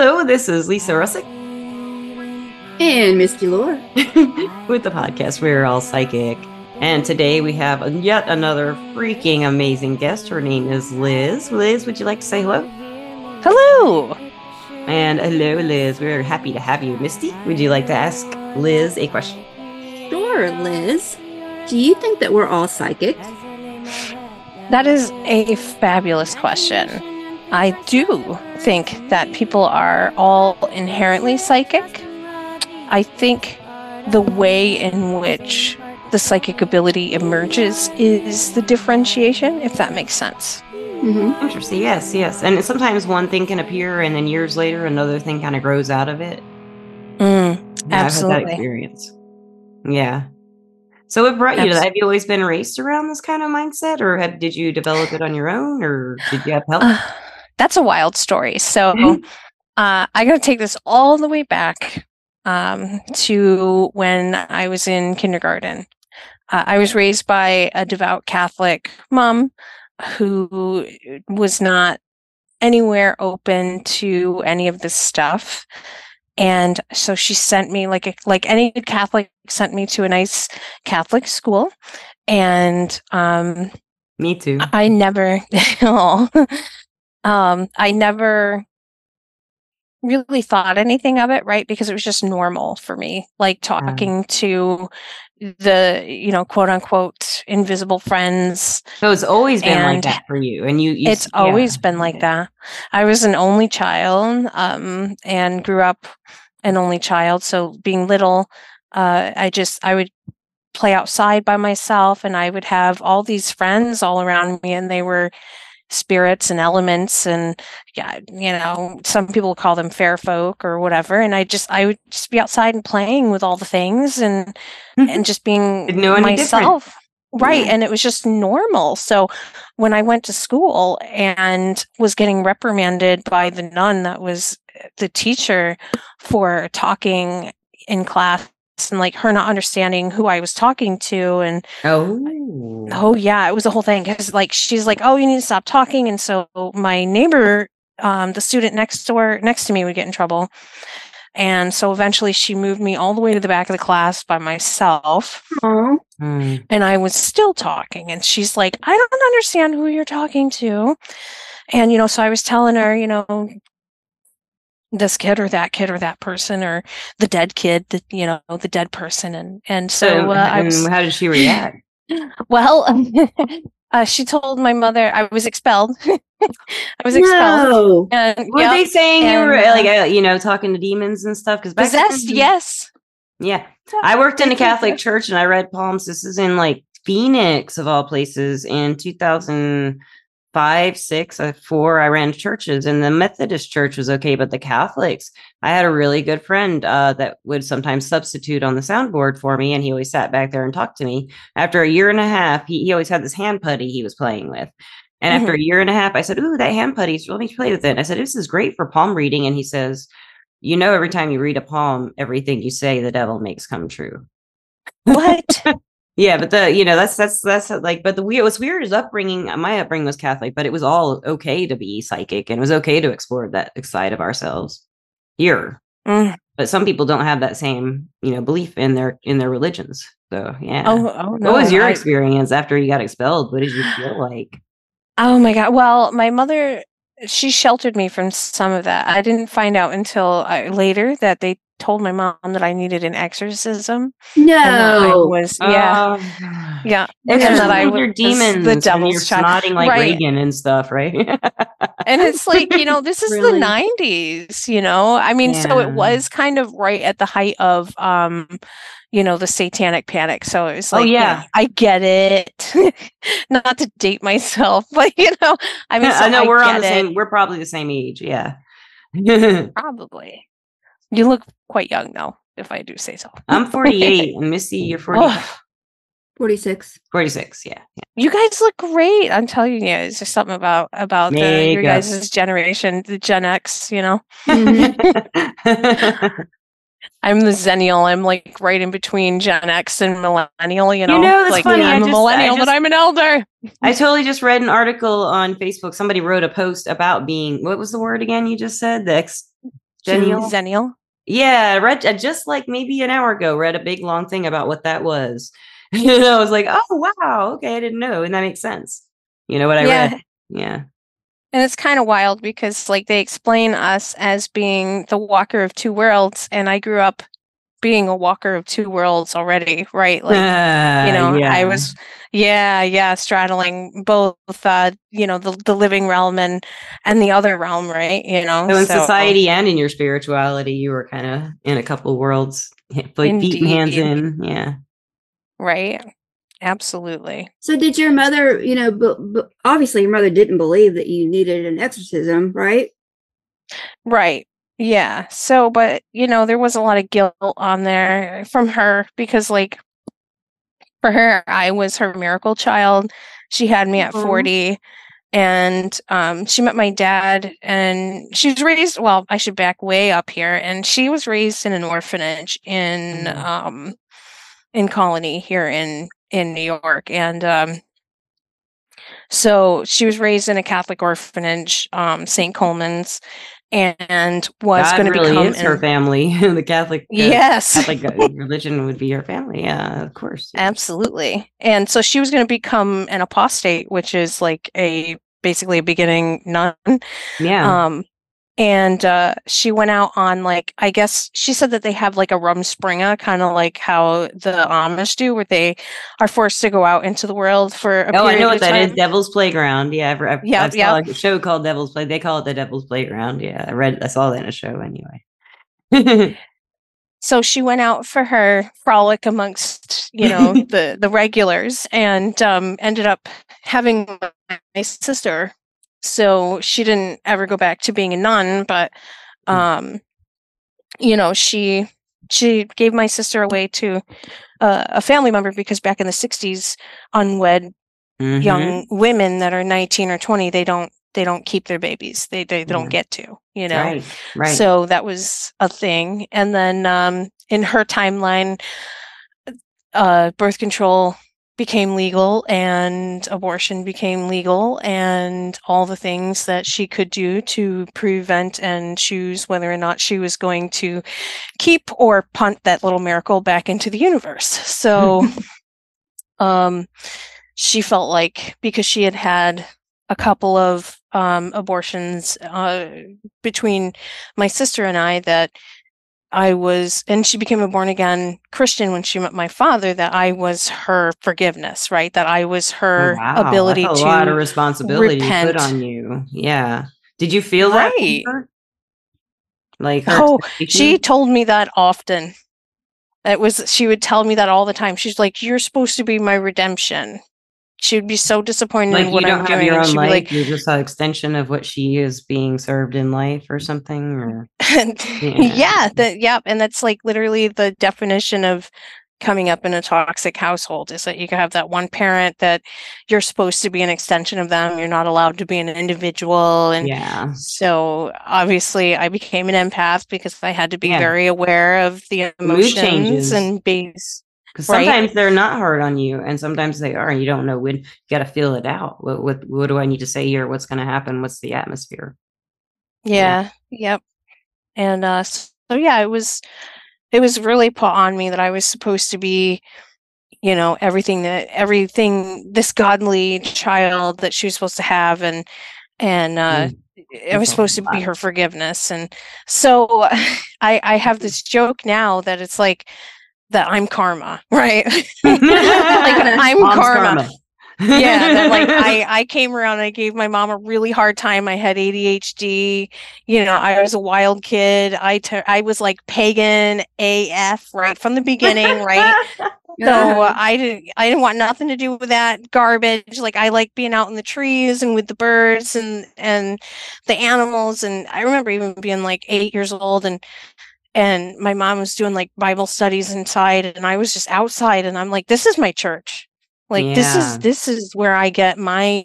Hello, this is Lisa Rusczyk and Misty Lore with the podcast We're All Psychic. And today we have yet another freaking amazing guest. Her name is Liz. Liz, would you like to say hello? Hello. And hello, Liz. We're happy to have you. Misty, would you like to ask Liz a question? Sure, Liz. Do you think that we're all psychic? That is a fabulous question. I do think that people are all inherently psychic. I think the way in which the psychic ability emerges is the differentiation, if that makes sense. Mm-hmm. Interesting. Yes, yes. And sometimes one thing can appear, and then years later, another thing kind of grows out of it. Mm, yeah, absolutely. I've had that experience. Yeah. So what brought you to that? Have you always been raised around this kind of mindset, or have, did you develop it on your own, or did you have help? Uh, that's a wild story. So mm-hmm. uh, I got to take this all the way back um, to when I was in kindergarten. Uh, I was raised by a devout Catholic mom who was not anywhere open to any of this stuff. And so she sent me like a, like any Catholic sent me to a nice Catholic school. And um me too. I never um I never really thought anything of it, right? Because it was just normal for me, like talking to the, you know, quote unquote invisible friends. So it's always been like that for you. And you, you it's yeah. always been like that. I was an only child, um, and grew up an only child. So being little, uh, I just, I would play outside by myself and I would have all these friends all around me and they were spirits and elements and yeah you know some people call them fair folk or whatever. And i just i would just be outside and playing with all the things and mm-hmm. and just being myself. Right. Yeah. and it was just normal. So when i went to school and was getting reprimanded by the nun that was the teacher for talking in class and like her not understanding who I was talking to and oh. Oh yeah it was a whole thing because like she's like oh you need to stop talking. And so my neighbor um, the student next door next to me would get in trouble. And so eventually she moved me all the way to the back of the class by myself. Mm. and I was still talking and she's like I don't understand who you're talking to. And you know so I was telling her you know this kid or that kid or that person or the dead kid, the you know the dead person, and and so uh, and was, how did she react? Well, uh, she told my mother I was expelled. I was expelled. No. And, were yep, they saying and, you were like uh, you know talking to demons and stuff? Because possessed, yes. Yeah, I worked in a Catholic church and I read palms. This is in like Phoenix of all places in 2000- five, six, uh, four, I ran churches, and the Methodist church was okay, but the Catholics, I had a really good friend uh, that would sometimes substitute on the soundboard for me, and he always sat back there and talked to me. After a year and a half, he, he always had this hand putty he was playing with. And mm-hmm. after a year and a half, I said, Ooh, that hand putty, let me play with it. I said, This is great for palm reading. And he says, You know, every time you read a palm, everything you say, the devil makes come true. What? yeah but the you know that's that's that's like but the weird what's weird is upbringing my upbringing was catholic but it was all okay to be psychic and it was okay to explore that side of ourselves here. Mm. but some people don't have that same you know belief in their in their religions so yeah. Oh, oh no, what was your I, experience after you got expelled? What did you feel like? Oh my god well my mother she sheltered me from some of that. I didn't find out until I, uh, later that they told my mom that I needed an exorcism. No, it was yeah, oh, yeah, and that I was demons, the devil's child, snotting like right. Reagan and stuff, right? and it's like you know, this is really? the '90s. You know, I mean, yeah. so it was kind of right at the height of. um you know the satanic panic so it was oh, like oh yeah i get it not to date myself but you know i mean so i know we're on the it. same we're probably the same age yeah probably you look quite young though, if I do say so. I'm 48, and Missy, you're 40. Oh. 46. 46, yeah, yeah, You guys look great. I'm telling you, it's just something about about the, your guys' generation, the Gen X, you know. Mm-hmm. I'm the Xennial. I'm like right in between Gen X and Millennial. You know, you know that's like funny. I'm a millennial, just, but I'm an elder. I totally just read an article on Facebook. Somebody wrote a post about being what was the word again? You just said the ex- Xennial? Xennial. Yeah, I read I just like maybe an hour ago, read a big long thing about what that was. and I was like, oh wow, okay, I didn't know. And that makes sense. You know what I Yeah. read? Yeah. And it's kind of wild because like they explain us as being the walker of two worlds and I grew up being a walker of two worlds already, right? Like you know, yeah. I was yeah, yeah, straddling both uh, you know, the the living realm and and the other realm, right? You know. So in society and in your spirituality, you were kind of in a couple worlds, h- like feet and hands in. Yeah. Right. Absolutely. So did your mother, you know, but, but obviously your mother didn't believe that you needed an exorcism, right? Right. Yeah. So, but you know, there was a lot of guilt on there from her because, like, for her, I was her miracle child. She had me at Aw. 40 and um, she met my dad and she was raised, well, I should back way up here. And she was raised in an orphanage in, Mhm. um, in Colonie here in, in New York. And, um, so she was raised in a Catholic orphanage, um, St. Colman's, and was going to really become is her an- family. the Catholic, uh, yes, Catholic uh, religion would be her family. Yeah, of course. absolutely. And so she was going to become an apostate, which is like a basically a beginning nun. Yeah. Um, and uh, she went out on like I guess she said that they have like a rumspringa, kind of like how the Amish do, where they are forced to go out into the world for. A oh, I know what that is. time. Devil's Playground. Yeah, I've, I've, Yep, I saw yep. a show called Devil's Play. They call it the Devil's Playground. Yeah, I read. I saw that in a show anyway. so she went out for her frolic amongst you know the the regulars and um ended up having my sister so she didn't ever go back to being a nun but Mm. um you know she she gave my sister away to uh, a family member because back in the 60s unwed Mhm. young women that are 19 or 20 they don't they don't keep their babies they they, they don't get to you know Right. Right. so that was a thing. And then um, in her timeline, uh, birth control became legal and abortion became legal and all the things that she could do to prevent and choose whether or not she was going to keep or punt that little miracle back into the universe. So um, she felt like because she had had a couple of um, abortions uh, between my sister and I that I was, and she became a born again Christian when she met my father, that I was her forgiveness, right? That I was Oh, her wow, ability a to. lot of responsibility repent. put on you. Yeah. Did you feel that? Right. her? Like her Oh? She told me that often. It was, she would tell me that all the time. She's like, You're supposed to be my redemption. She would be so disappointed like in you what don't I'm have doing. your own life. like, You're just an extension of what she is being served in life, or something. Or yeah, Yeah. that yeah, and that's like literally the definition of coming up in a toxic household is that you can have that one parent that you're supposed to be an extension of them. You're not allowed to be an individual. And yeah, so obviously I became an empath because I had to be Yeah. very aware of the emotions and base. Because Right. sometimes they're not hard on you, and sometimes they are, and you don't know when. You got to feel it out. What what what do I need to say here? What's going to happen? What's the atmosphere? Yeah. Yep. And uh so yeah, it was it was really put on me that I was supposed to be you know everything that everything this godly child that she was supposed to have and and uh Mm, I was supposed to be her forgiveness and so I I have this joke now that it's like that I'm karma right? Like I'm Mom's karma. yeah that like I i came around i gave my mom a really hard time. I had adhd you know i was a wild kid. I tur- i was like pagan af right from the beginning right? So uh, i didn't i didn't want nothing to do with that garbage. Like i like being out in the trees and with the birds and and the animals. And i remember even being like eight years old and and my mom was doing like bible studies inside and i was just outside and i'm like this is my church like this is this is where i get my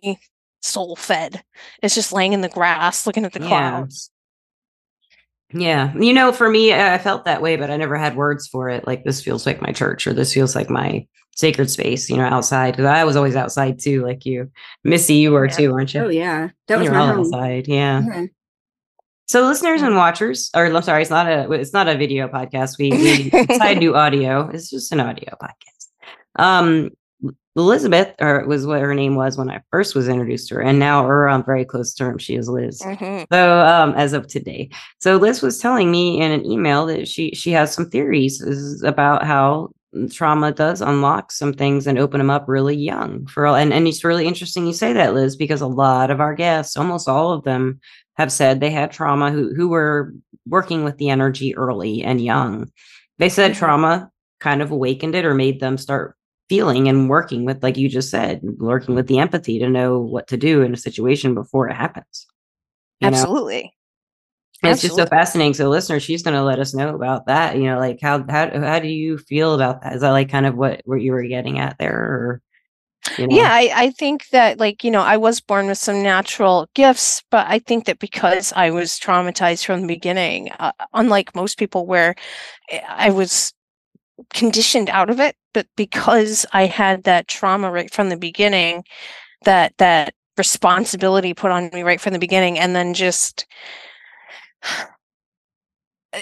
soul fed it's just laying in the grass looking at the clouds Yeah. You know, for me, I I felt that way, but I never had words for it. Like, this feels like my church, or this feels like my sacred space, you know, outside. Because I was always outside too, like you. Missy, you were Yeah. too, weren't you? Oh yeah, that was You're my all home. outside. Yeah. Yeah. So, listeners and watchers, or I'm sorry, it's not a it's not a video podcast. We we decided to do audio. It's just an audio podcast. Um, Elizabeth, or was what her name was when I first was introduced to her, and now we're on very close terms. She is Liz. Mhm. So, um, as of today, so Liz was telling me in an email that she she has some theories about how trauma does unlock some things and open them up really young for all. And and it's really interesting you say that, Liz, because a lot of our guests, almost all of them, have said they had trauma who who were working with the energy early and young. They said Mhm. trauma kind of awakened it or made them start feeling and working with, like you just said, working with the empathy to know what to do in a situation before it happens. Absolutely. It's just so fascinating. So, listener, she's going to let us know about that. You know, like how how how do you feel about that? Is that like kind of what what you were getting at there, or you know? Yeah, I, I think that, like, you know, I was born with some natural gifts, but I think that because I was traumatized from the beginning, uh, unlike most people where eh, I was conditioned out of it, but because I had that trauma right from the beginning, that that responsibility put on me right from the beginning, and then just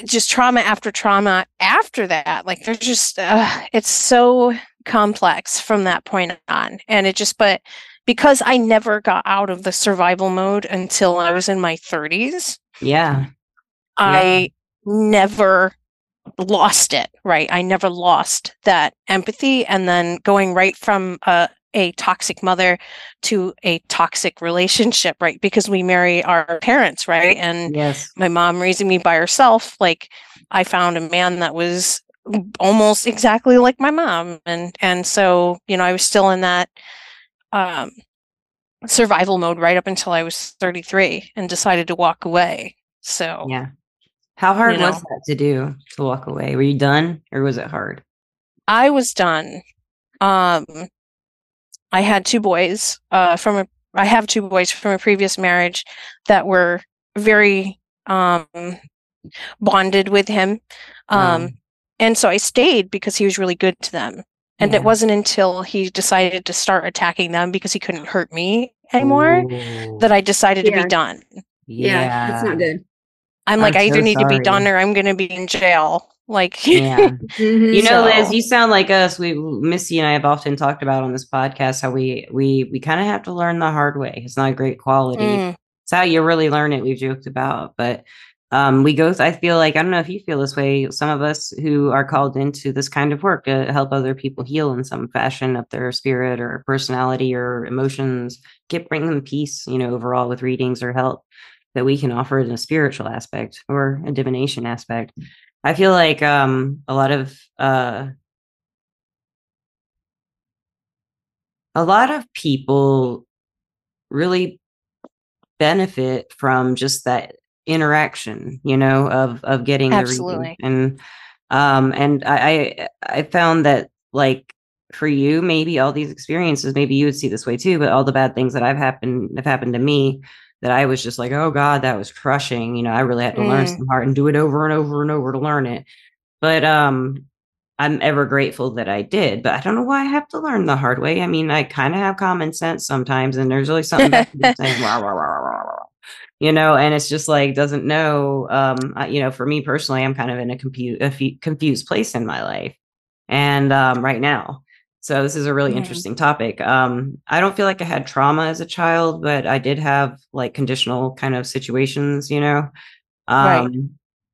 just trauma after trauma after that like there's just uh, it's so complex from that point on. And it just but because i never got out of the survival mode until i was in my 30s yeah, i never lost it right? I never lost that empathy. And then going right from a, a toxic mother to a toxic relationship right because we marry our parents right and yes, my mom raising me by herself like i found a man that was almost exactly like my mom and and so you know i was still in that um survival mode right up until i was 33 and decided to walk away so yeah. How hard was know. that to do to walk away? Were you done, or was it hard? i was done um i had two boys uh from a i have two boys from a previous marriage that were very um bonded with him. Um Wow. and so i stayed because he was really good to them. And Yeah. it wasn't until he decided to start attacking them because he couldn't hurt me anymore Ooh, that i decided to be done. Yeah, that's not good. i'm like I'm i either so need to be done or i'm going to be in jail like Yeah. Mhm. you know liz you sound like us. We missy and i have often talked about on this podcast how we we we kind of have to learn the hard way. It's not great quality. Mm, it's how you really learn it we've joked about but um we go i feel like i don't know if you feel this way some of us who are called into this kind of work to help other people heal in some fashion of their spirit or personality or emotions get bring them peace you know overall with readings or help that we can offer in a spiritual aspect or a divination aspect i feel like um a lot of uh a lot of people really benefit from just that interaction you know of of getting Absolutely. and um and I, I i found that like for you maybe all these experiences maybe you would see this way too but all the bad things that i've happened have happened to me that i was just like oh god that was crushing. You know i really had to learn Mm. some hard and do it over and over and over to learn it. But um i'm ever grateful that i did but i don't know why i have to learn the hard way. I mean i kind of have common sense sometimes and there's really something there saying "Rah, rah, rah, rah, rah, rah," you know and it's just like doesn't know um I- you know for me personally i'm kind of in a, compu- a confused place in my life. And um right now so this is a really Mhm. interesting topic um i don't feel like i had trauma as a child but i did have like conditional kind of situations you know um Right.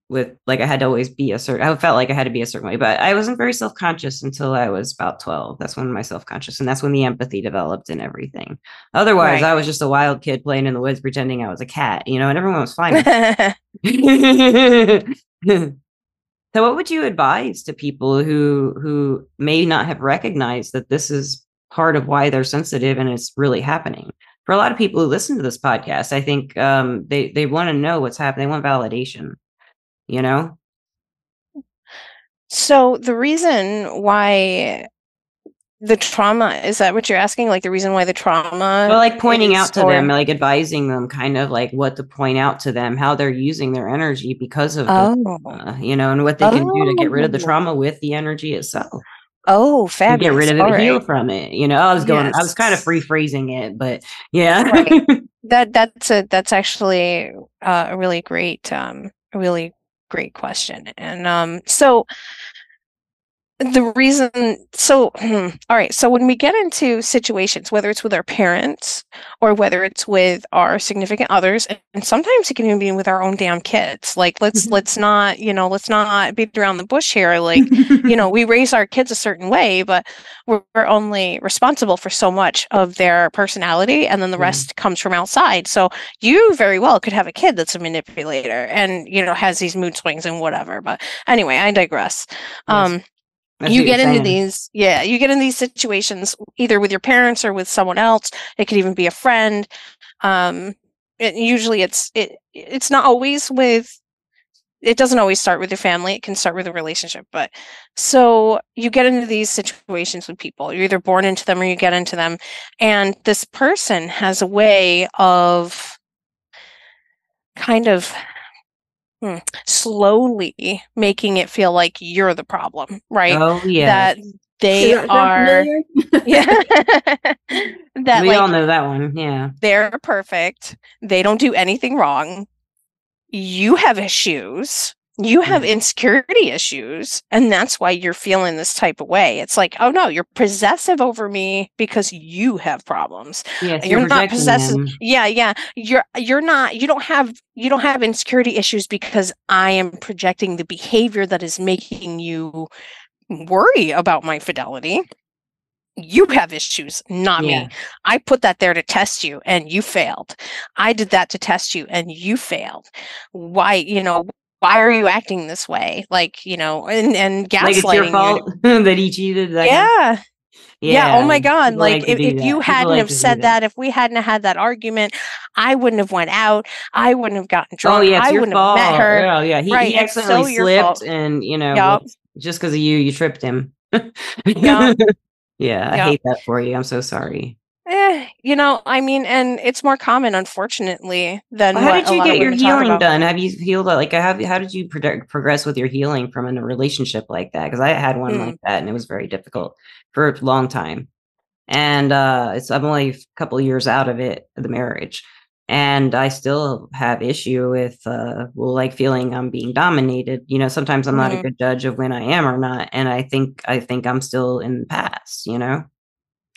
with like i had to always be a certain i felt like i had to be a certain way but i wasn't very self-conscious until i was about 12 that's when my self-conscious and that's when the empathy developed and everything otherwise Right. i was just a wild kid playing in the woods pretending i was a cat you know and everyone was fine. so what would you advise to people who who may not have recognized that this is part of why they're sensitive and it's really happening? For a lot of people who listen to this podcast i think um they they want to know what's happening. They want validation you know? So the reason why the trauma is that what you're asking like the reason why the trauma well like pointing out to or- them like advising them kind of like what to point out to them how they're using their energy because of the oh trauma, you know and what they can do to get rid of the Oh. trauma with the energy itself oh fabulous get rid of it, All heal right. from it. You know, I was going, I was kind of free phrasing it, but yeah. Right. that that's a that's actually uh, a really great um really great question and um so the reason so hmm, all right so when we get into situations whether it's with our parents or whether it's with our significant others and, and sometimes it can even be with our own damn kids like let's Mhm. let's not you know let's not beat around the bush here like you know we raise our kids a certain way but we're, we're only responsible for so much of their personality and then the Yeah. rest comes from outside so you very well could have a kid that's a manipulator and you know has these mood swings and whatever but anyway i digress um That's you get into these yeah you get in these situations either with your parents or with someone else. It could even be a friend. Um it, usually it's it it's not always with it doesn't always start with your family. It can start with a relationship but so you get into these situations with people. You're either born into them or you get into them. And this person has a way of kind of hmm, slowly making it feel like you're the problem right Oh yeah. that they that are yeah that we like all know that one. Yeah. they're perfect they don't do anything wrong you have issues you have Mm. insecurity issues and that's why you're feeling this type of way it's like oh no you're possessive over me because you have problems Yes. you're not possessive them. yeah yeah you're you're not you don't have you don't have insecurity issues because i am projecting the behavior that is making you worry about my fidelity you have issues not Yeah. me i put that there to test you and you failed i did that to test you and you failed why you know why are you acting this way like you know and and gaslighting Like it's your fault that he cheated. that kind of- yeah yeah, oh my god people like, to if, if you hadn't like have said that. if we hadn't had that argument i wouldn't have went out i wouldn't have gotten oh, drunk Oh yeah, i your wouldn't fault. have met her Yeah, yeah. He, Right, he so accidentally your slipped, and you know, whoops, just because of you, you tripped him. Yeah. yeah, I Yup. hate that for you. I'm so sorry. Eh, you know i mean and it's more common unfortunately than Well, how did you get your healing done? Have you healed? Like, have how did you pro- progress with your healing from a relationship like that? Because I had one Mm. like that, and it was very difficult for a long time. And uh, it's I'm only a couple years out of it, the marriage, and I still have issue with uh, well, like feeling I'm being dominated. You know, sometimes I'm not a Mhm. good judge of when I am or not, and I think I think I'm still in the past. You know,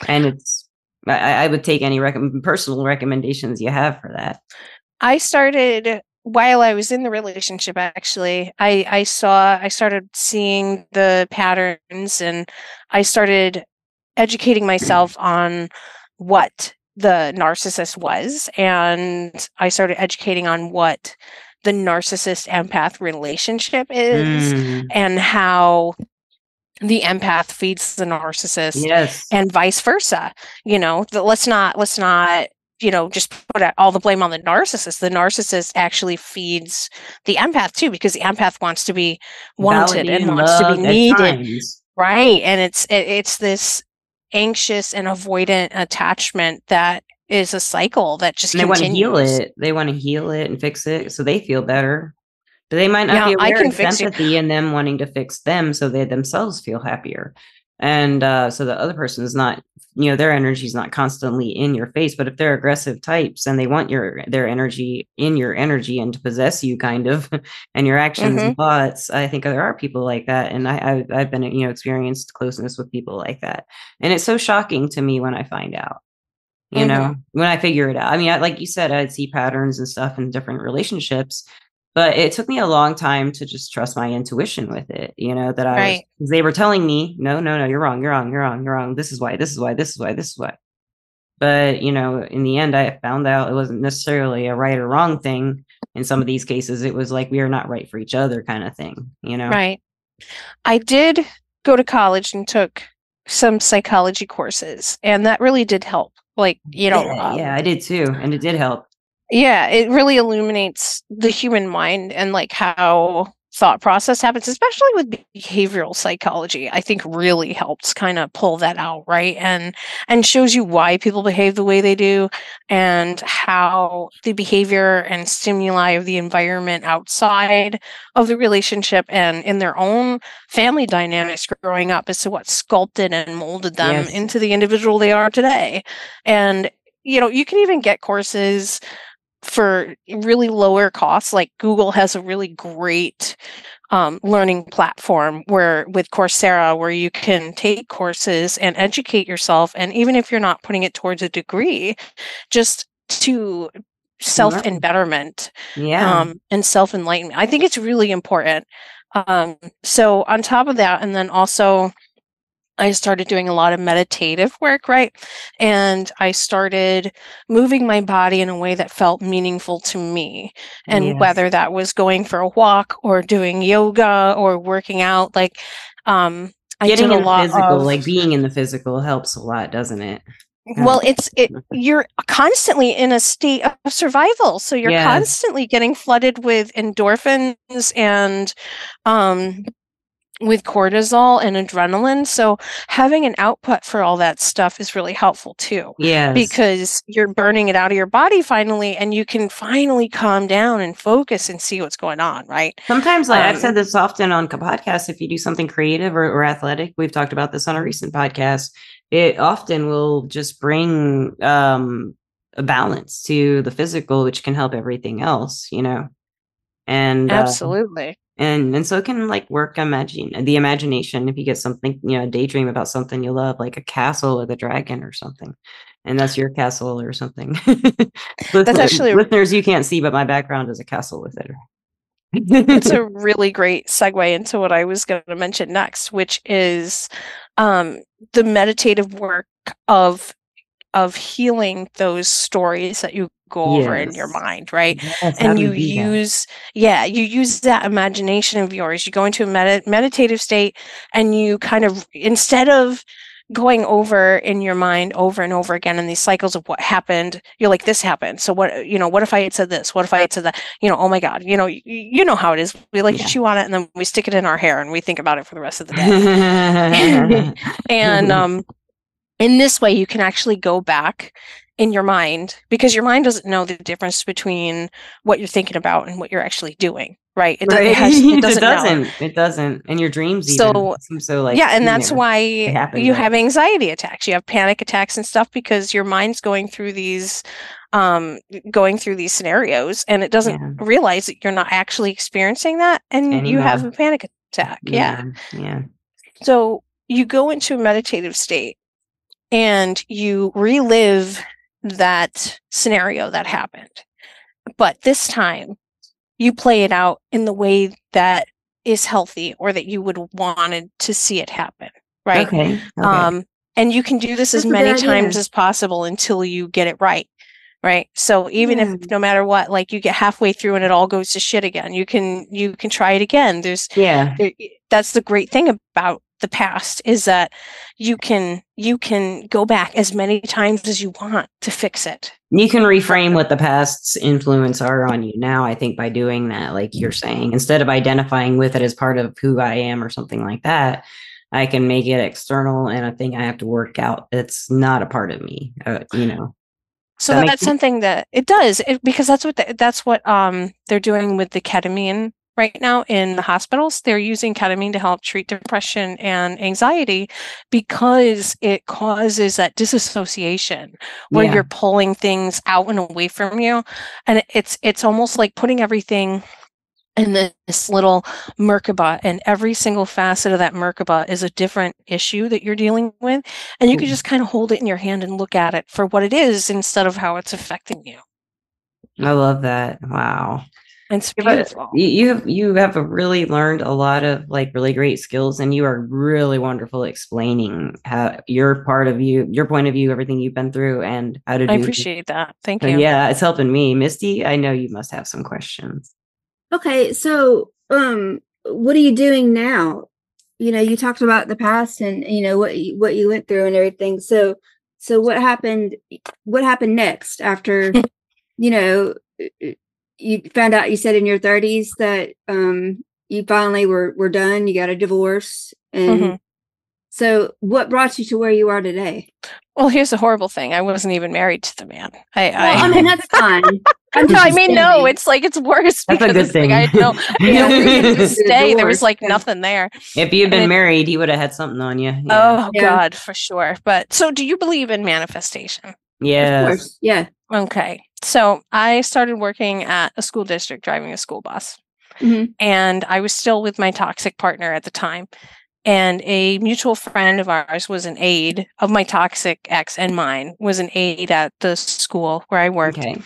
and it's I, I would take any rec- personal recommendations you have for that. I started while I was in the relationship actually. I I saw I started seeing the patterns and I started educating myself on what the narcissist was and I started educating on what the narcissist empath relationship is Mm, and how the empath feeds the narcissist yes. and vice versa you know let's not let's not you know just put all the blame on the narcissist the narcissist actually feeds the empath too because the empath wants to be wanted Validated and wants to be needed right and it's it, it's this anxious and avoidant attachment that is a cycle that just And they want to heal it. They want to heal it and fix it so they feel better. But they might not Yeah, be I aware can of you. empathy and them wanting to fix them so they themselves feel happier. And uh, so the other person is not, you know, their energy is not constantly in your face. But if they're aggressive types and they want your their energy in your energy and to possess you, kind of, and your actions Mhm. and thoughts, I think there are people like that. And I, I've, I've been, you know, experienced closeness with people like that. And it's so shocking to me when I find out you know when i figure it out i mean I, like you said i'd see patterns and stuff in different relationships but it took me a long time to just trust my intuition with it you know that i was they were telling me no no no you're wrong you're wrong you're wrong you're wrong. This is why this is why this is why this is why. But you know in the end i found out it wasn't necessarily a right or wrong thing. In some of these cases it was like we are not right for each other kind of thing you know? Right. I did go to college and took some psychology courses, and that really did help. Like, you know, yeah, um, yeah i did too and it did help yeah, it really illuminates the human mind and like how thought process happens, especially with behavioral psychology. I think really helps kind of pull that out, right? And and shows you why people behave the way they do and how the behavior and stimuli of the environment outside of the relationship and in their own family dynamics growing up as to what sculpted and molded them Yes. into the individual they are today. And you know, you can even get courses for really lower costs. Like Google has a really great um, learning platform where with Coursera, where you can take courses and educate yourself. And even if you're not putting it towards a degree, just to self embetterment Yeah. um, and self enlightenment. I think it's really important. Um, so, on top of that, and then also, I started doing a lot of meditative work, right? And I started moving my body in a way that felt meaningful to me. And Yes. whether that was going for a walk or doing yoga or working out, like, um, I Getting did a in the lot physical, of, like being in the physical helps a lot, doesn't it? well it's it you're constantly in a state of survival so you're Yes. constantly getting flooded with endorphins and um with cortisol and adrenaline so having an output for all that stuff is really helpful too Yeah. because you're burning it out of your body finally and you can finally calm down and focus and see what's going on right Sometimes, like I've Um, said this often on podcasts, if you do something creative or, or athletic, we've talked about this on a recent podcast. It often will just bring um, a balance to the physical, which can help everything else, you know. And uh, absolutely and and so it can like work imagine the imagination if you get something you know daydream about something you love like a castle with a dragon or something and that's your castle or something. That's actually- listeners you can't see but my background is a castle with it. It's a really great segue into what I was going to mention next, which is um, the meditative work of of healing those stories that you go over in your mind, right? Yes, and you do that? use yeah you use that imagination of yours. You go into a medi- meditative state and you kind of instead of going over in your mind over and over again in these cycles of what happened you're like this happened. So what you know what if i had said this? What if i had said that? You know oh my god. You know you, you know how it is. We like Yeah. to chew on it and then we stick it in our hair and we think about it for the rest of the day. And um in this way you can actually go back in your mind because your mind doesn't know the difference between what you're thinking about and what you're actually doing right? It, right it, has, it doesn't, know. doesn't it doesn't. And your dreams So, so like yeah and that's know, why you but- have anxiety attacks. You have panic attacks and stuff because your mind's going through these um going through these scenarios and it doesn't Yeah. realize that you're not actually experiencing that and you have a panic attack. Yeah yeah. So you go into a meditative state and you relive that scenario that happened. But this time you play it out in the way that is healthy or that you would wanted to see it happen. Right. okay, okay. Um, and you can do this as That's a many times as possible until you get it right. Right. So even Yeah. if no matter what, like you get halfway through and it all goes to shit again, you can you can try it again. There's yeah there- that's the great thing about the past is that you can you can go back as many times as you want to fix it. you can reframe what the past's influence are on you now i think by doing that like you're saying instead of identifying with it as part of who i am or something like that i can make it external and a thing i have to work out it's not a part of me uh, you know So That that's something that it does it, because that's what the, that's what um they're doing with the ketamine right now in the hospitals. They're using ketamine to help treat depression and anxiety because it causes that disassociation where Yeah. you're pulling things out and away from you and it's it's almost like putting everything in this little merkaba and every single facet of that merkaba is a different issue that you're dealing with and you can Mhm. just kind of hold it in your hand and look at it for what it is instead of how it's affecting you i love that wow it's beautiful you, you have you have really learned a lot of like really great skills and you are really wonderful explaining how your part of you your point of view everything you've been through and how to do i this. appreciate that thank So, you yeah it's helping me misty i know you must have some questions Okay, so um what are you doing now? You know, you talked about the past and you know what you, what you went through and everything. So so what happened what happened next after you know you found out you said in your 30s that um you finally were were done, you got a divorce and Mhm. so what brought you to where you are today? well here's the horrible thing i wasn't even married to the man i Well, I i, mean that's fine. I'm no, I mean, no, it's like it's worse That's a because good it's like thing. I had no, no reason to stay. There was like nothing there. if you had And been it- married he would have had something on you Oh Yeah. God, for sure. But so, do you believe in manifestation? Of Yes. course. Yeah. Okay. So I started working at a school district driving a school bus. Mhm. And I was still with my toxic partner at the time. And a mutual friend of ours was an aide of my toxic ex and mine was an aide at the school where I worked. Okay.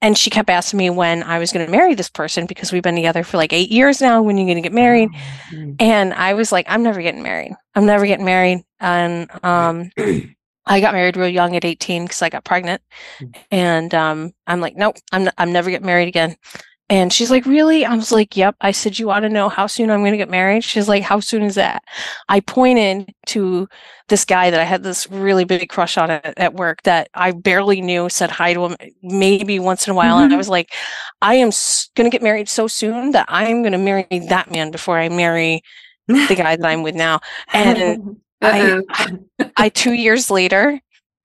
And she kept asking me when I was going to marry this person because we've been together for like eight years now. When are you going to get married? Mm. And I was like, I'm never getting married. I'm never getting married. And um, I got married real young at 18 because I got pregnant. Mm. And um, I'm like, nope, I'm, I'm never getting married again. And she's like, really? I was like, yep. I said, you want to know how soon I'm going to get married? She's like, how soon is that? I pointed to this guy that I had this really big crush on at, at work that I barely knew, said hi to him maybe once in a while. And I Mhm. was like, I am s- going to get married so soon that I'm going to marry that man before I marry the guy that I'm with now. And Mm-hmm. I, I two years later,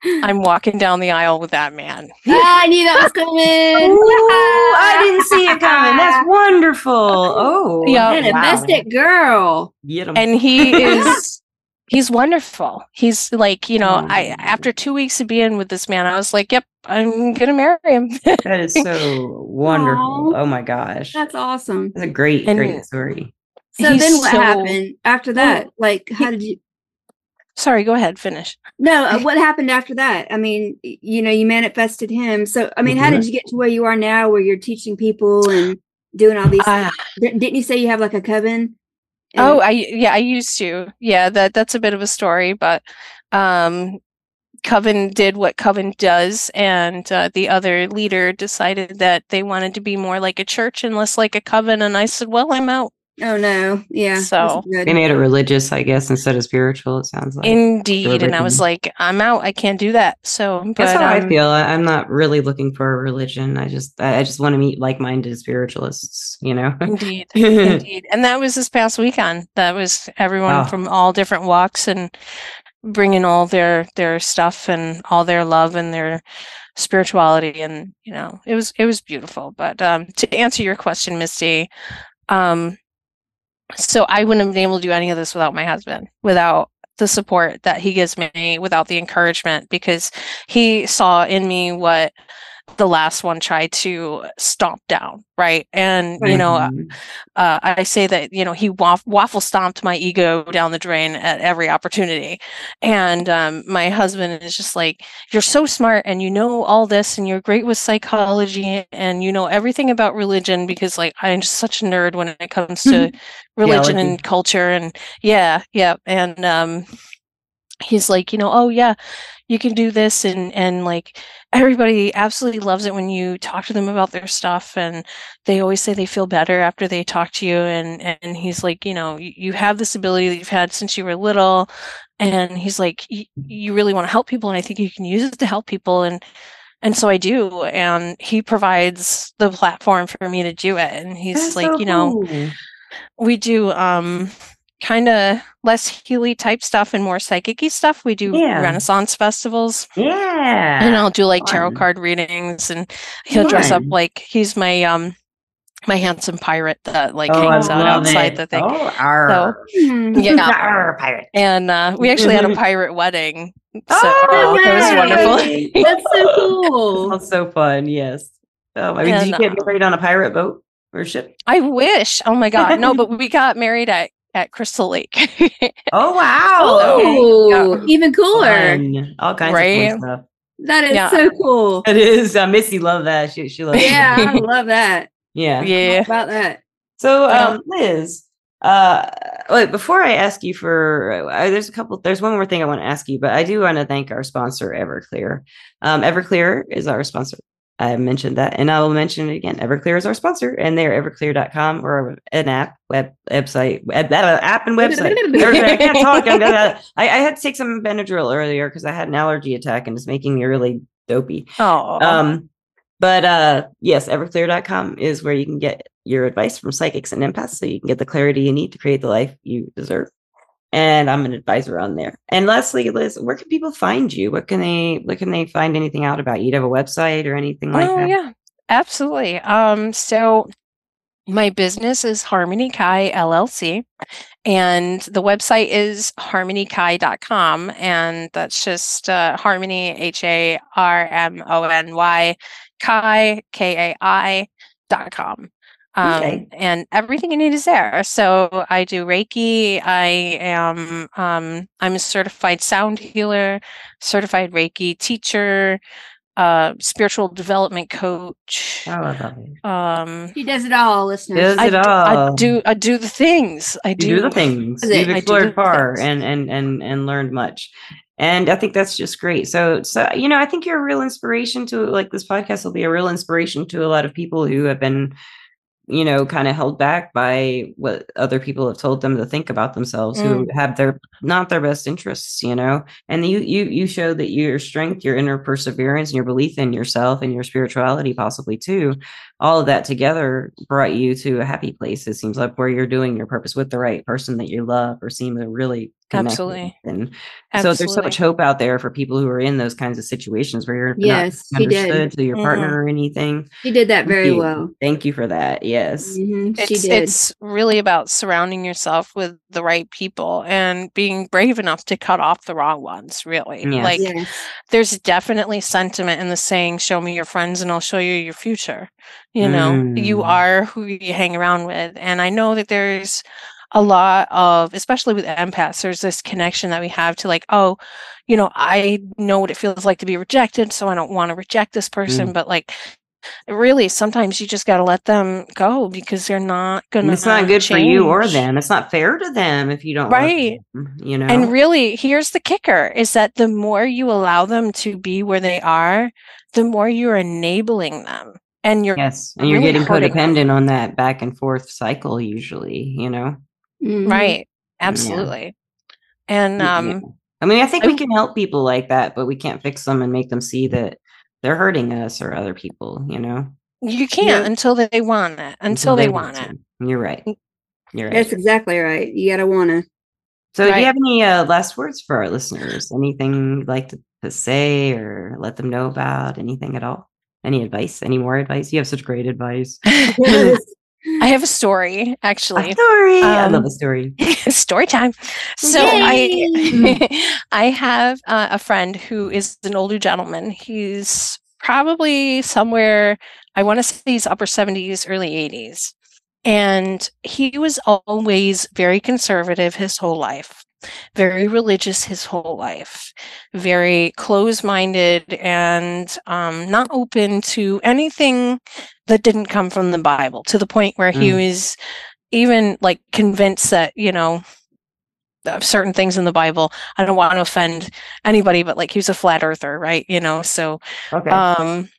I'm walking down the aisle with that man. Yeah, I knew that was coming. Ooh, I didn't see it coming. That's wonderful. Oh, Yeah. Manifested girl. Get 'em. And he is he's wonderful. He's like, you know, I Oh. after two weeks of being with this man, I was like, Yep, I'm gonna marry him. that is so wonderful. Aw. Oh my gosh. That's awesome. That's a great, And- great story. So then what so- happened after oh. that? Like, how did you? Sorry, go ahead, finish. No, uh, what happened after that? I mean, you know, you manifested him. So, I mean, how Mhm. did you get to where you are now, where you're teaching people and doing all these? Di- Didn't you say you have like a coven? Oh, I yeah, I used to. Yeah, that that's a bit of a story, but um Coven did what Coven does, and uh, the other leader decided that they wanted to be more like a church and less like a coven. And I said, "Well, I'm out." Oh no, yeah. So, good. They made it religious, I guess, instead of spiritual. It sounds like. Indeed, and I was like, "I'm out. I can't do that." So, but That's how I um, feel. I, I'm not really looking for a religion. I just, I, I just want to meet like-minded spiritualists. You know. Indeed, indeed, and that was this past weekend. That was everyone Wow. from all different walks and bringing all their their stuff and all their love and their spirituality, and you know, it was it was beautiful. But um, to answer your question, Misty, um, so I wouldn't have been able to do any of this without my husband, without the support that he gives me, without the encouragement, because he saw in me what the last one tried to stomp down, right? And you know, Mhm. uh, I say that you know he waff- waffle stomped my ego down the drain at every opportunity, and um, my husband is just like, "You're so smart, and you know all this, and you're great with psychology, and you know everything about religion because like I'm just such a nerd when it comes to religion and culture, and yeah, yeah, and um, he's like, you know, oh yeah, you can do this, and and like everybody absolutely loves it when you talk to them about their stuff and they always say they feel better after they talk to you and and he's like you know you, you have this ability that you've had since you were little and he's like "Y- you really want to help people and i think you can use it to help people and and so i do and he provides the platform for me to do it and he's That's like so you know cool. we do um kind of less healy type stuff and more psychic stuff we do Yeah. renaissance festivals Yeah. and I'll do like tarot fun. card readings, and he'll dress up like he's my um my handsome pirate that like Oh, hangs out outside it. the thing. Oh, arr. Hmm. Yeah, Arr, pirate. and uh, we actually had a pirate wedding, so Oh, it was wonderful. That's so cool. That's so fun. Yes. Oh, I mean, did you get married on a pirate boat or ship? I wish. Oh my god, no! But we got married at at Crystal Lake. Oh wow! Oh, even cooler. Fun. All kinds of Right? fun stuff. That is Yeah. so cool. It is. Uh, Missy love that. She she loves. Yeah, I love that. Yeah. yeah. About that? So, um, Liz, uh, wait, before I ask you for, uh, there's a couple, there's one more thing I want to ask you, but I do want to thank our sponsor, Everclear. Um, Everclear is our sponsor. I mentioned that, and I will mention it again. Everclear is our sponsor, and they're everclear.com or an app, web, website, web, uh, app and website. I can't talk. I'm gonna, I, I had to take some Benadryl earlier because I had an allergy attack and it's making me really dopey. Oh, Um, but uh, yes, everclear.com is where you can get your advice from psychics and empaths so you can get the clarity you need to create the life you deserve. And I'm an advisor on there. And lastly, Liz, where can people find you? What can they what can they find anything out about you? Do you have a website or anything like that? oh that? yeah, absolutely. Um, so my business is Harmony Kai LLC, and the website is harmonykai.com. And that's just uh, Harmony, H A R M O N Y, Kai, K A I dot com. Um, Okay. and everything you need is there. So I do Reiki. I am um, I'm a certified sound healer, certified Reiki teacher, uh, spiritual development coach. Oh, I love it. Um, She does it all, listeners. Does I it do, I all. do I do the things. I You do, do the things. Is it- You've explored far things. and and and and learned much. And I think that's just great. So so you know, I think you're a real inspiration to like this podcast will be a real inspiration to a lot of people who have been you know kind of held back by what other people have told them to think about themselves who mm. have their not their best interests you know? And you you you show that your strength your inner perseverance and your belief in yourself and your spirituality possibly too all of that together brought you to a happy place it seems like where you're doing your purpose with the right person that you love or seem to really connect with. Absolutely. and so there's so much hope out there for people who are in those kinds of situations where you're Yes, not she did. understood to your partner Mhm. or anything She did that very you. well. thank you for that yes Mhm, She it's did. it's really about surrounding yourself with the right people and being brave enough to cut off the wrong ones really Yes. like yes. there's definitely sentiment in the saying show me your friends and i'll show you your future you know you Mm. are who you hang around with and i know that there's a lot of especially with empaths there's this connection that we have to like oh you know i know what it feels like to be rejected so i don't want to reject this person Mm. but like really sometimes you just got to let them go because they're not And gonna it's not good for you or them it's not fair to them if you don't Right. them, you know And really, here's the kicker is that the more you allow them to be where they are, the more you're enabling them. And you're yes and you're really getting codependent on that back and forth cycle usually you know Mhm. right. Absolutely. And Yeah. um i mean i think we I- can help people like that but we can't fix them and make them see that they're hurting us or other people you know you can't Yep. until they want it. Until, they, want it. to. you're right you're right That's exactly right. You gotta wanna. So, do you have any uh, last words for our listeners? Anything you'd like to, to say or let them know about? Anything at all? Any advice? Any more advice? You have such great advice. I have a story actually. A story. I Um, love a story. story time. So I I have uh, a friend who is an older gentleman. He's probably somewhere I want to say he's upper 70s, early 80s. And he was always very conservative his whole life, very religious his whole life, very close minded and um, not open to anything that didn't come from the Bible to the point where he Mm. was even like convinced that, you know, certain things in the Bible. I don't want to offend anybody, but like he was a flat earther, right? You know, so Okay. um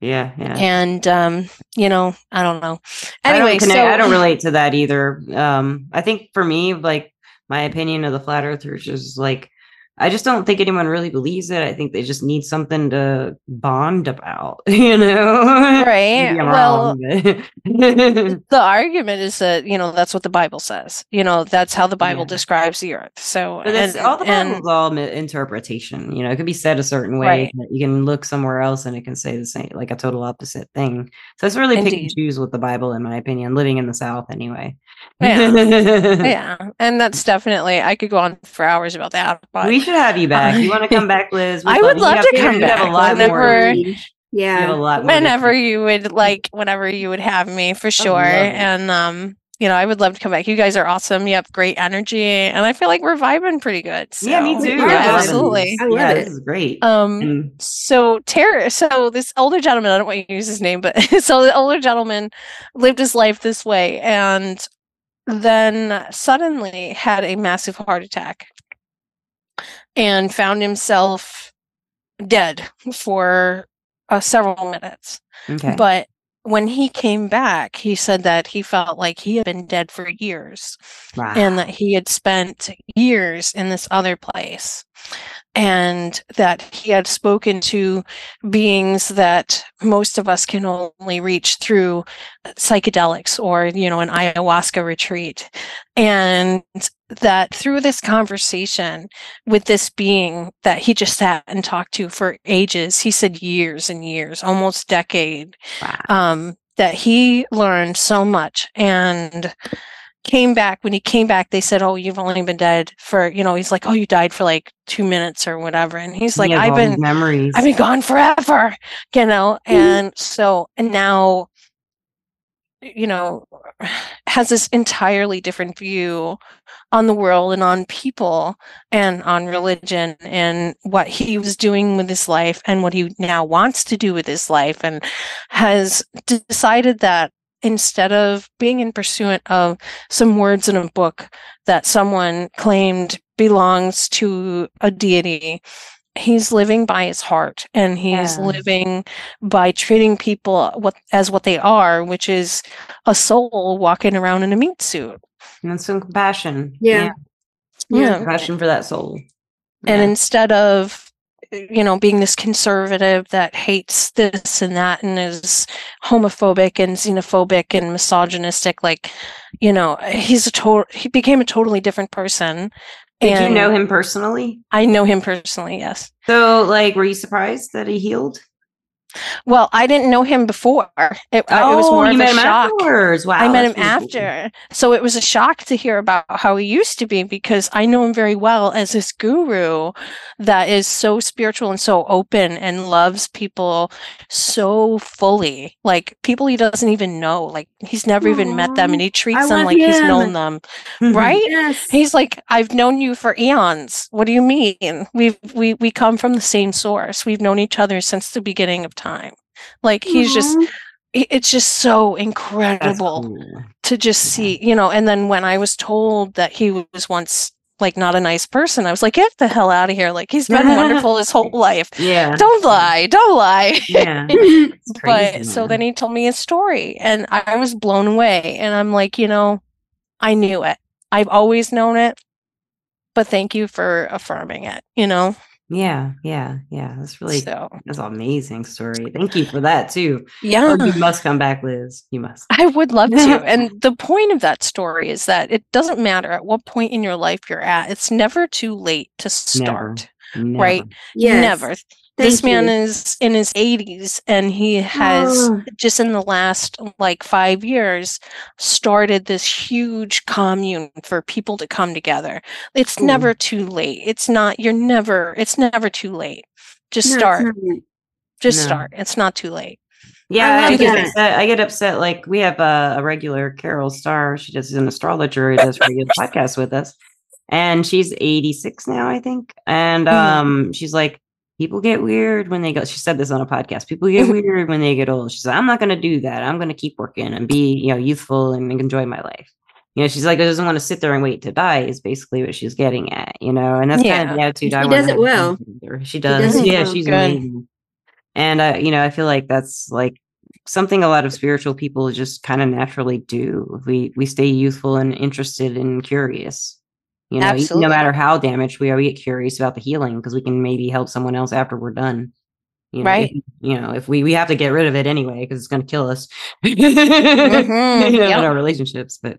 yeah, yeah. and um, you know, I don't know. I Anyway, don't connect, so I don't relate to that either. Um, I think for me, like my opinion of the flat earthers is like I just don't think anyone really believes it. I think they just need something to bond about, you know. Right, well- the argument is that, you know, that's what the Bible says. You know, that's how the Bible Yeah. describes the earth. So and, all the and Bible's all mi- interpretation. You know, it could be said a certain way. Right. You can look somewhere else and it can say the same, like a total opposite thing. So it's really pick and choose with the Bible, in my opinion. Living in the South, anyway. Yeah. yeah. And that's definitely I could go on for hours about that. But should have you back. You want to come back, Liz? I We'd would you love to you come have a back lot more. whenever- You have a Yeah. lot more whenever say. you would like whenever you would have me for sure and um you know i would love to come back you guys are awesome you have great energy and i feel like we're vibing pretty good Yeah, me too. Yeah, yeah, absolutely I love yeah, it. this is great. um And- so Terry, so this older gentleman, I don't want to use his name, but so the older gentleman lived his life this way and then suddenly had a massive heart attack and found himself dead for uh, several minutes. okay. But when he came back, he said that he felt like he had been dead for years wow. and that he had spent years in this other place and that he had spoken to beings that most of us can only reach through psychedelics or you know an ayahuasca retreat and that through this conversation with this being that he just sat and talked to for ages he said years and years almost decade wow. um, that he learned so much and came back when he came back they said oh you've only been dead for you know he's like oh you died for like two minutes or whatever and he's like i've been memories. i've been gone forever you know and so and now you know has this entirely different view on the world and on people and on religion and what he was doing with his life and what he now wants to do with his life and has decided that instead of being in pursuit of some words in a book that someone claimed belongs to a deity he's living by his heart and he's Yeah. living by treating people what as what they are which is a soul walking around in a meat suit and some compassion. Yeah. yeah compassion for that soul. and instead of you know being this conservative that hates this and that and is homophobic and xenophobic and misogynistic like you know he's a total he became a totally different person Did you know him personally? i know him personally yes So, like, were you surprised that he healed? Well i didn't know him before it, uh, it was Oh, more you of met a him shock afterwards. Wow, I met him really cool. after. So it was a shock to hear about how he used to be because I know him very well as this guru that is so spiritual and so open and loves people so fully. Like people he doesn't even know. Like he's never even met them and he treats them love like he's known them. Right? Yes. He's like, I've known you for eons. What do you mean? We've we we come from the same source. We've known each other since the beginning of time. Like he's just mm-hmm. Aw. it- it's just so incredible cool. to just see, you know, and then when I was told that he was once like not a nice person, I was like, get the hell out of here. Like he's been wonderful his whole life. Yeah. Don't lie, don't lie. Yeah. It's but crazy, so then he told me his story and I was blown away. And I'm like, you know, I knew it. I've always known it. But thank you for affirming it, you know? Yeah, yeah, yeah. That's really so that's an amazing story. Thank you for that too. yeah. Oh, you must come back, Liz. You must. I would love to. And the point of that story is that it doesn't matter at what point in your life you're at. It's never too late to start. Never. Right? Yes. Never. this Thank man you. is in his 80s and he has Oh. just in the last like 5 years started this huge commune for people to come together. It's Cool. never too late. It's not you're never it's never too late. Just No, start. Just No. start. It's not too late. Yeah, I, love get upset. I get upset. Like we have a, a regular Carol Star. She does an astrologer. Who does regular podcast with us, and she's eighty six now, I think. And Mhm. um, she's like, people get weird when they go. She said this on a podcast. People get weird when they get old. She's like, I'm not going to do that. I'm going to keep working and be, you know, youthful and enjoy my life. You know, she's like, I doesn't want to sit there and wait to die. Is basically what she's getting at. You know, and that's kind of the attitude She I does it well. She does. it yeah, she's Good. amazing. And uh, you know, I feel like that's like something a lot of spiritual people just kind of naturally do. We we stay youthful and interested and curious. You know, Absolutely. no matter how damaged we are, we get curious about the healing because we can maybe help someone else after we're done. You know, Right. if- you know, if we we have to get rid of it anyway because it's going to kill us. Mhm, you know, yep. in our relationships, but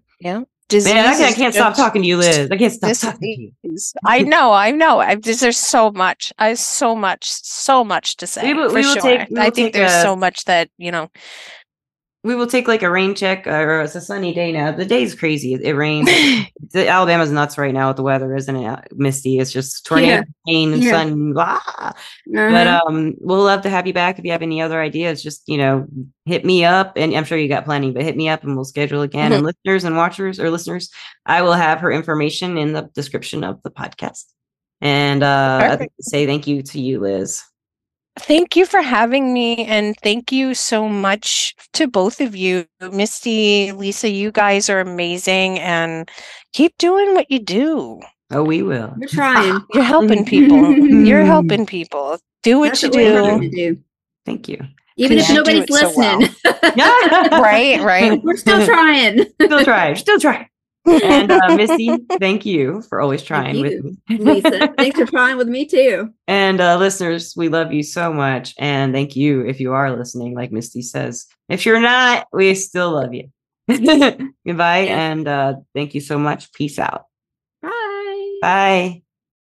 Disease man, I can't, I can't stop talking to you, Liz. I can't stop talking to you. I know, I know. I just, there's so much. I so much, so much to say. will- for we will sure. take- we I think there's a- so much that you know. We will take like a rain check, uh, or it's a sunny day now. The day's crazy. It, it rains. the Alabama's nuts right now with the weather, isn't it? Misty. It's just tornado, rain, and Yeah. sun. Blah. But Uh-huh. um, we'll love to have you back if you have any other ideas. Just you know, hit me up, and I'm sure you got plenty. But hit me up, and we'll schedule again. And listeners and watchers or listeners, I will have her information in the description of the podcast. And uh, I'd like Perfect. to say thank you to you, Liz. Thank you for having me, and thank you so much to both of you, Misty, Lisa. You guys are amazing, and keep doing what you do. Oh, we will. We're trying. You're helping people. You're helping people. Do what That's you what do. do. Thank you. Even if nobody's it so well. listening. Right, right. We're still trying. still try. Still try. And uh, Misty, thank you for always trying with me. Lisa. Thanks for trying with me too. And uh, listeners, we love you so much. And thank you if you are listening, like Misty says. If you're not, we still love you. Goodbye. Yeah. And uh, thank you so much. Peace out. Bye. Bye.